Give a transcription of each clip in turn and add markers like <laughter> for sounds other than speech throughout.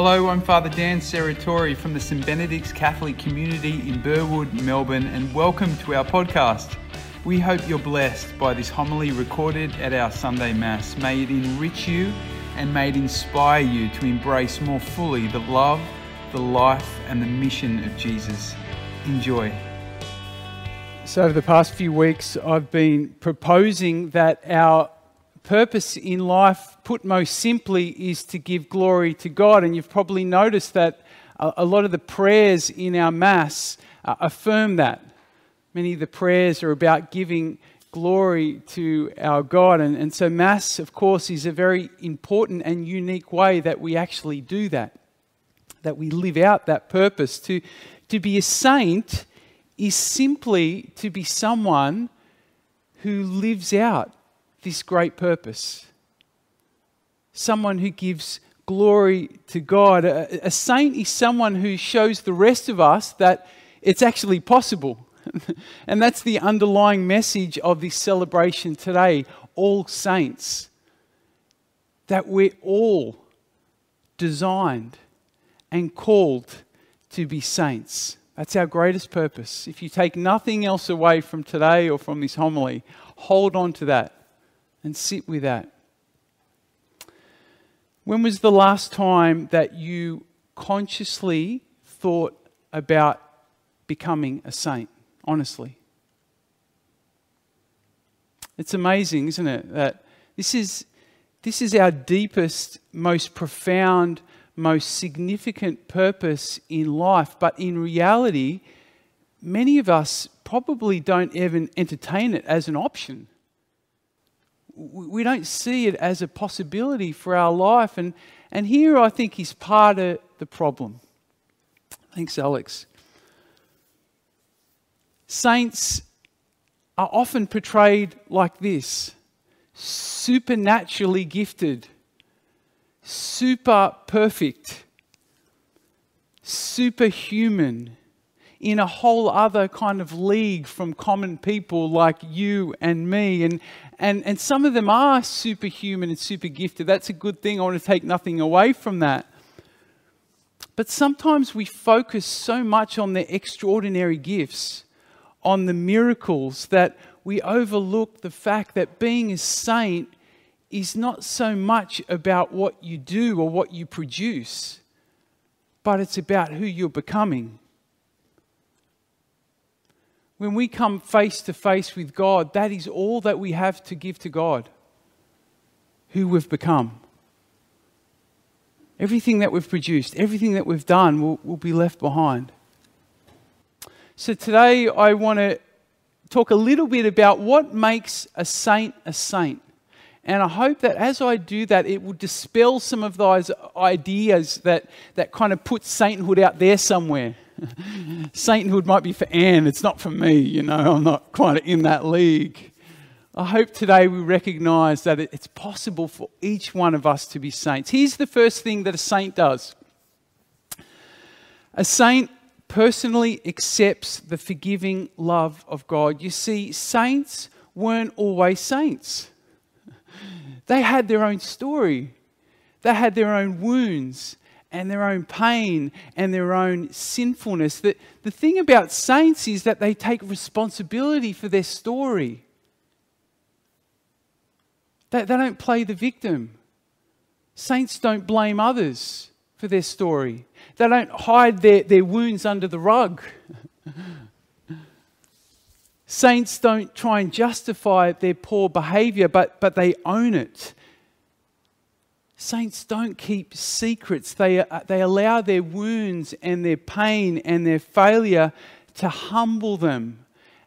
Hello, I'm Father Dan Serratori from the St Benedict's Catholic Community in Burwood, Melbourne, and welcome to our podcast. We hope you're blessed by this homily recorded at our Sunday Mass. May it enrich you and may it inspire you to embrace more fully the love, the life, and the mission of Jesus. Enjoy. So, over the past few weeks, I've been proposing that our purpose in life, put most simply, is to give glory to God. And you've probably noticed that a lot of the prayers in our Mass uh, affirm that. Many of the prayers are about giving glory to our God. And, and so, Mass, of course, is a very important and unique way that we actually do that, that we live out that purpose. To, to be a saint is simply to be someone who lives out this great purpose. Someone who gives glory to God. A, a, saint is someone who shows the rest of us that it's actually possible. <laughs> and that's the underlying message of this celebration today all saints. That we're all designed and called to be saints. That's our greatest purpose. If you take nothing else away from today or from this homily, hold on to that and sit with that. When was the last time that you consciously thought about becoming a saint? Honestly. It's amazing, isn't it? That this is, this is our deepest, most profound most significant purpose in life. But in reality, many of us probably don't even entertain it as an option. We don't see it as a possibility for our life. And, and here I think is part of the problem. Thanks, Alex. Saints are often portrayed like this supernaturally gifted super perfect, superhuman, in a whole other kind of league from common people like you and me. And, and, and some of them are superhuman and super gifted. That's a good thing. I want to take nothing away from that. But sometimes we focus so much on their extraordinary gifts, on the miracles, that we overlook the fact that being a saint is not so much about what you do or what you produce, but it's about who you're becoming. When we come face to face with God, that is all that we have to give to God who we've become. Everything that we've produced, everything that we've done will, will be left behind. So today I want to talk a little bit about what makes a saint a saint. And I hope that as I do that, it will dispel some of those ideas that, that kind of put sainthood out there somewhere. <laughs> sainthood might be for Anne, it's not for me, you know, I'm not quite in that league. I hope today we recognize that it's possible for each one of us to be saints. Here's the first thing that a saint does a saint personally accepts the forgiving love of God. You see, saints weren't always saints. They had their own story, they had their own wounds and their own pain and their own sinfulness. The, the thing about saints is that they take responsibility for their story. They, they don't play the victim. Saints don't blame others for their story. They don't hide their, their wounds under the rug. <laughs> Saints don't try and justify their poor behavior, but, but they own it. Saints don't keep secrets. They, they allow their wounds and their pain and their failure to humble them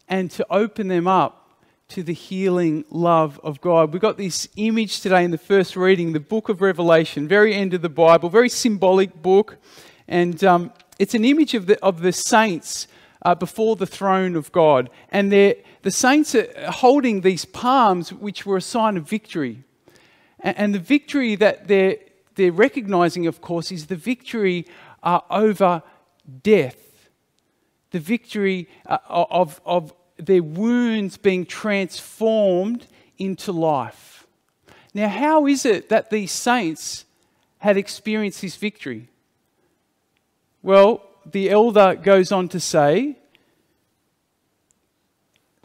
and to open them up to the healing love of God. We've got this image today in the first reading, the book of Revelation, very end of the Bible, very symbolic book. And um, it's an image of the, of the saints uh, before the throne of God. And the saints are holding these palms, which were a sign of victory. And, the victory that they're, they're recognizing, of course, is the victory uh, over death, the victory uh, of, of their wounds being transformed into life. Now, how is it that these saints had experienced this victory? Well, the elder goes on to say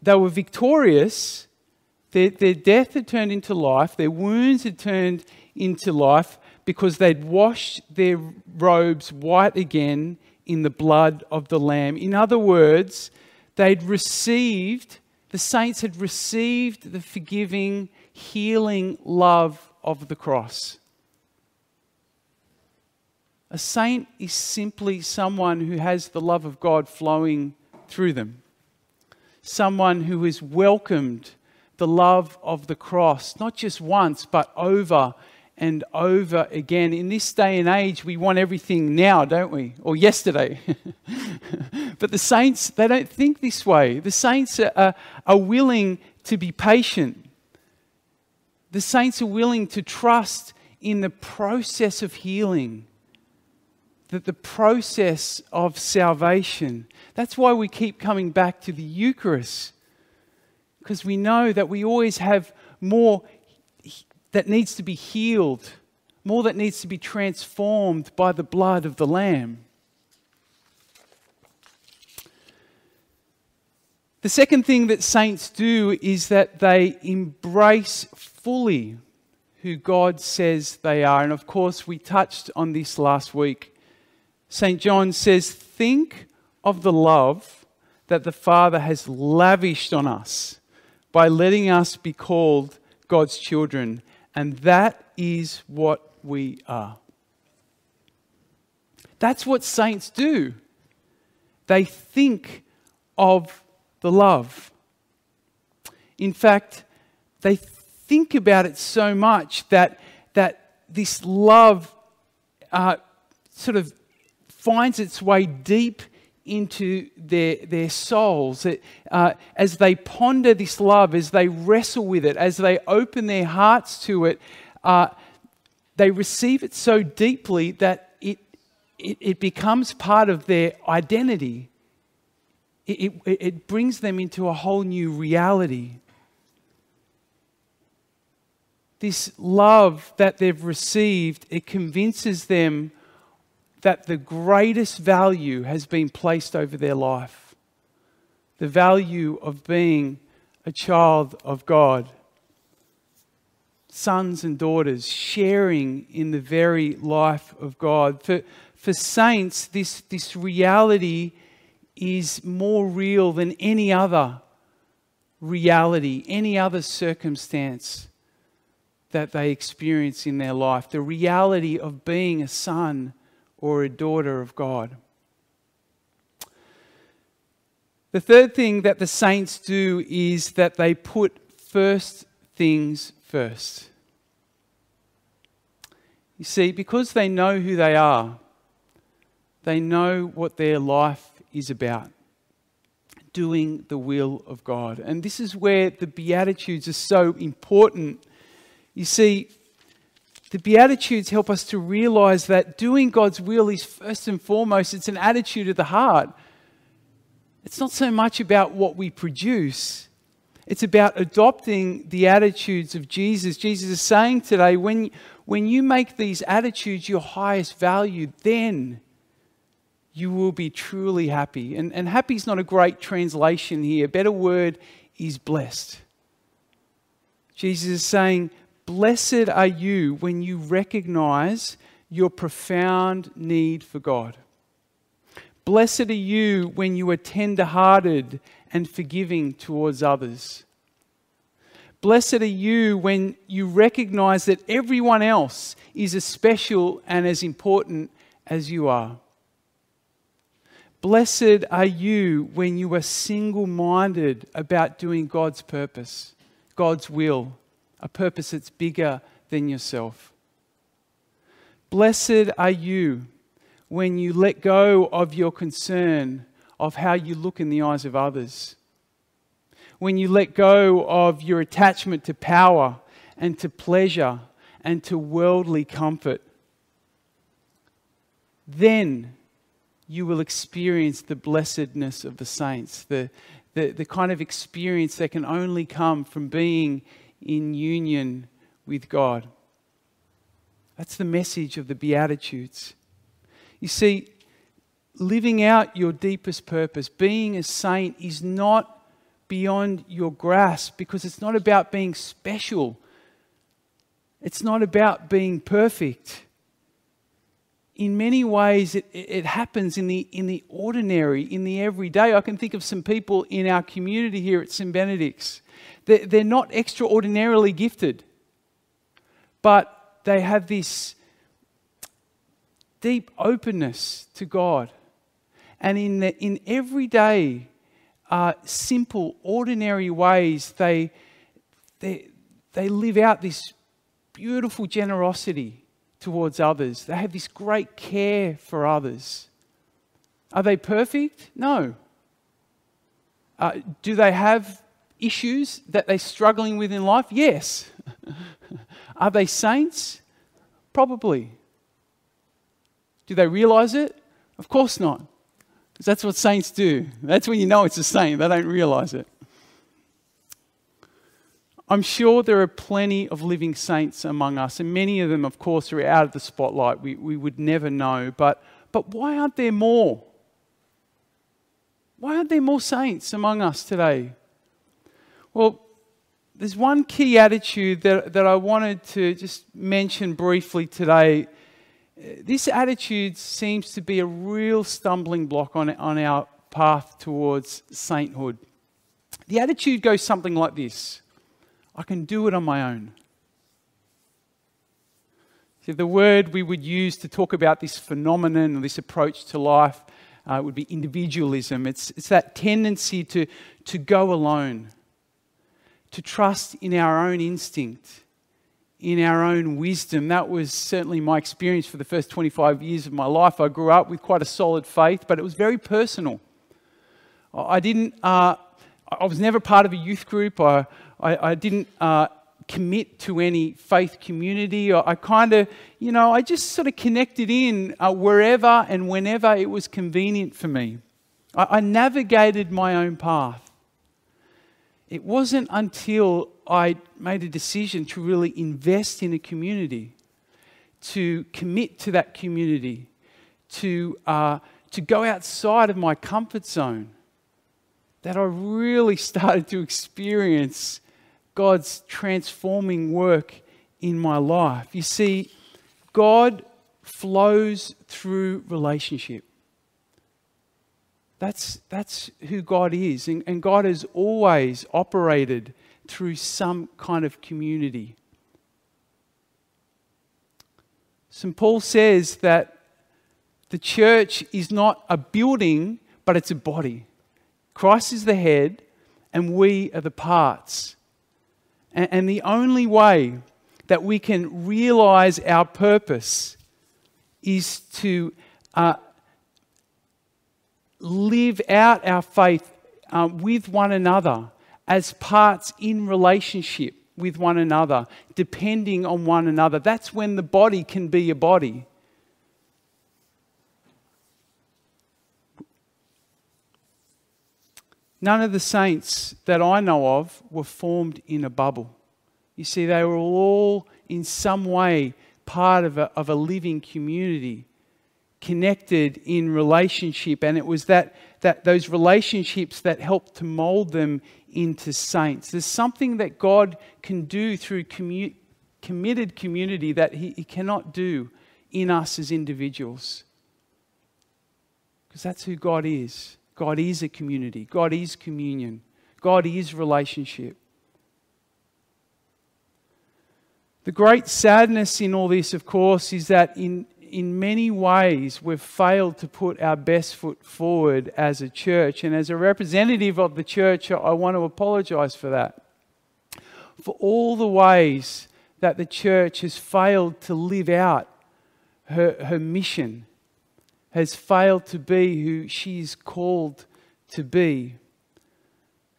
they were victorious. Their, their death had turned into life, their wounds had turned into life because they'd washed their robes white again in the blood of the Lamb. In other words, they'd received, the saints had received the forgiving, healing love of the cross. A saint is simply someone who has the love of God flowing through them, someone who is welcomed the love of the cross, not just once, but over and over again. In this day and age, we want everything now, don't we? Or yesterday. <laughs> but the saints, they don't think this way. The saints are, are willing to be patient. The saints are willing to trust in the process of healing, that the process of salvation. That's why we keep coming back to the Eucharist, because we know that we always have more that needs to be healed, more that needs to be transformed by the blood of the Lamb. The second thing that saints do is that they embrace fully who God says they are. And of course, we touched on this last week. St. John says, Think of the love that the Father has lavished on us by letting us be called God's children. And that is what we are. That's what saints do. They think of the love. In fact, they think about it so much that, that this love uh, sort of finds its way deep into their, their souls. It, uh, as they ponder this love, as they wrestle with it, as they open their hearts to it, uh, they receive it so deeply that it, it, it becomes part of their identity. It, it, it brings them into a whole new reality. This love that they've received, it convinces them that the greatest value has been placed over their life the value of being a child of God. Sons and daughters sharing in the very life of God. For, for saints, this, this reality is more real than any other reality, any other circumstance that they experience in their life. The reality of being a son or a daughter of God. The third thing that the saints do is that they put first things first. You see, because they know who they are, they know what their life is about doing the will of God. And this is where the Beatitudes are so important. You see, the Beatitudes help us to realize that doing God's will is first and foremost, it's an attitude of the heart. It's not so much about what we produce, it's about adopting the attitudes of Jesus. Jesus is saying today when, when you make these attitudes your highest value, then you will be truly happy. And, and happy is not a great translation here. A better word is blessed. Jesus is saying, Blessed are you when you recognize your profound need for God. Blessed are you when you are tender hearted and forgiving towards others. Blessed are you when you recognize that everyone else is as special and as important as you are. Blessed are you when you are single minded about doing God's purpose, God's will a purpose that's bigger than yourself. Blessed are you when you let go of your concern of how you look in the eyes of others. When you let go of your attachment to power and to pleasure and to worldly comfort. Then you will experience the blessedness of the saints, the, the, the kind of experience that can only come from being in union with God. That's the message of the Beatitudes. You see, living out your deepest purpose, being a saint, is not beyond your grasp because it's not about being special. It's not about being perfect. In many ways, it, it happens in the, in the ordinary, in the everyday. I can think of some people in our community here at St. Benedict's. They're, they're not extraordinarily gifted, but they have this deep openness to God. And in, the, in everyday uh, simple, ordinary ways, they, they, they live out this beautiful generosity towards others. They have this great care for others. Are they perfect? No. Uh, do they have issues that they're struggling with in life? Yes. <laughs> Are they saints? Probably. Do they realize it? Of course not. Because that's what saints do. That's when you know it's a saint, they don't realize it. I'm sure there are plenty of living saints among us, and many of them, of course, are out of the spotlight. We, we would never know. But, but why aren't there more? Why aren't there more saints among us today? Well, there's one key attitude that, that I wanted to just mention briefly today this attitude seems to be a real stumbling block on, on our path towards sainthood. The attitude goes something like this I can do it on my own. See, the word we would use to talk about this phenomenon this approach to life uh, would be individualism. It's, it's that tendency to, to go alone, to trust in our own instinct in our own wisdom. That was certainly my experience for the first 25 years of my life. I grew up with quite a solid faith, but it was very personal. I didn't, uh, I was never part of a youth group. I, I, I didn't uh, commit to any faith community. I, I kind of, you know, I just sort of connected in uh, wherever and whenever it was convenient for me. I, I navigated my own path. It wasn't until I made a decision to really invest in a community, to commit to that community, to, uh, to go outside of my comfort zone, that I really <laughs> started to experience God's transforming work in my life. You see, God flows through relationship. That's, that's who God is. And, and God has always operated through some kind of community. St. Paul says that the church is not a building, but it's a body. Christ is the head, and we are the parts. And, the only way that we can realize our purpose is to uh, live out our faith uh, with one another as parts in relationship with one another, depending on one another. That's when the body can be a body. None of the saints that I know of were formed in a bubble. You see, they were all in some way part of a, of a living community connected in relationship, and it was that, that those relationships that helped to mold them into saints. There's something that God can do through commu- committed community that he, he cannot do in us as individuals. Because that's who God is. God is a community, God is communion, God is relationship. The great sadness in all this, of course, is that in, in many ways, we've failed to put our best foot forward as a church. And as a representative of the church, I want to apologize for that. For all the ways that the church has failed to live out her, her mission, has failed to be who she's called to be.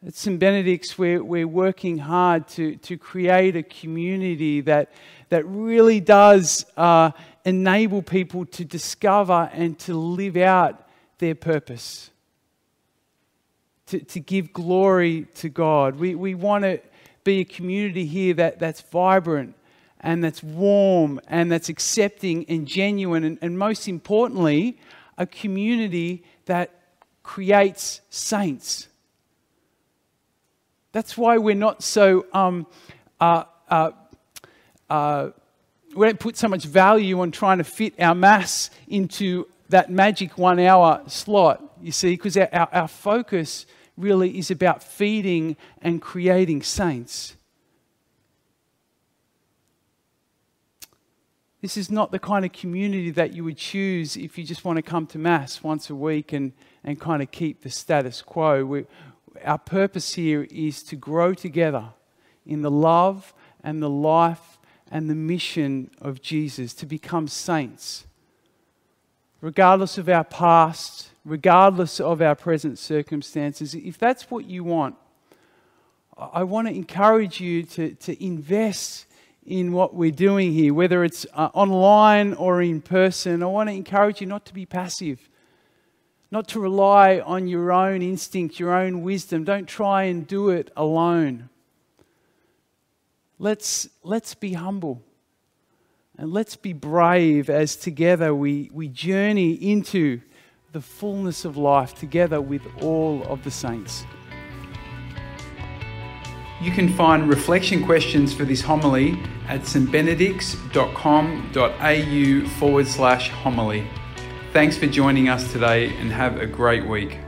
At St. Benedict's, we're, we're working hard to, to create a community that, that really does uh, enable people to discover and to live out their purpose, to, to give glory to God. We, we want to be a community here that, that's vibrant and that's warm and that's accepting and genuine, and, and most importantly, a community that creates saints. That's why we're not so, um, uh, uh, uh, we don't put so much value on trying to fit our mass into that magic one hour slot, you see, because our, our, our focus really is about feeding and creating saints. This is not the kind of community that you would choose if you just want to come to Mass once a week and, and kind of keep the status quo. We, our purpose here is to grow together in the love and the life and the mission of Jesus, to become saints. Regardless of our past, regardless of our present circumstances, if that's what you want, I want to encourage you to, to invest in what we're doing here, whether it's uh, online or in person. I want to encourage you not to be passive, not to rely on your own instinct, your own wisdom. Don't try and do it alone. Let's, let's be humble and let's be brave as together we, we journey into the fullness of life together with all of the saints. You can find reflection questions for this homily at stbenedicts.com.au forward slash homily. Thanks for joining us today and have a great week.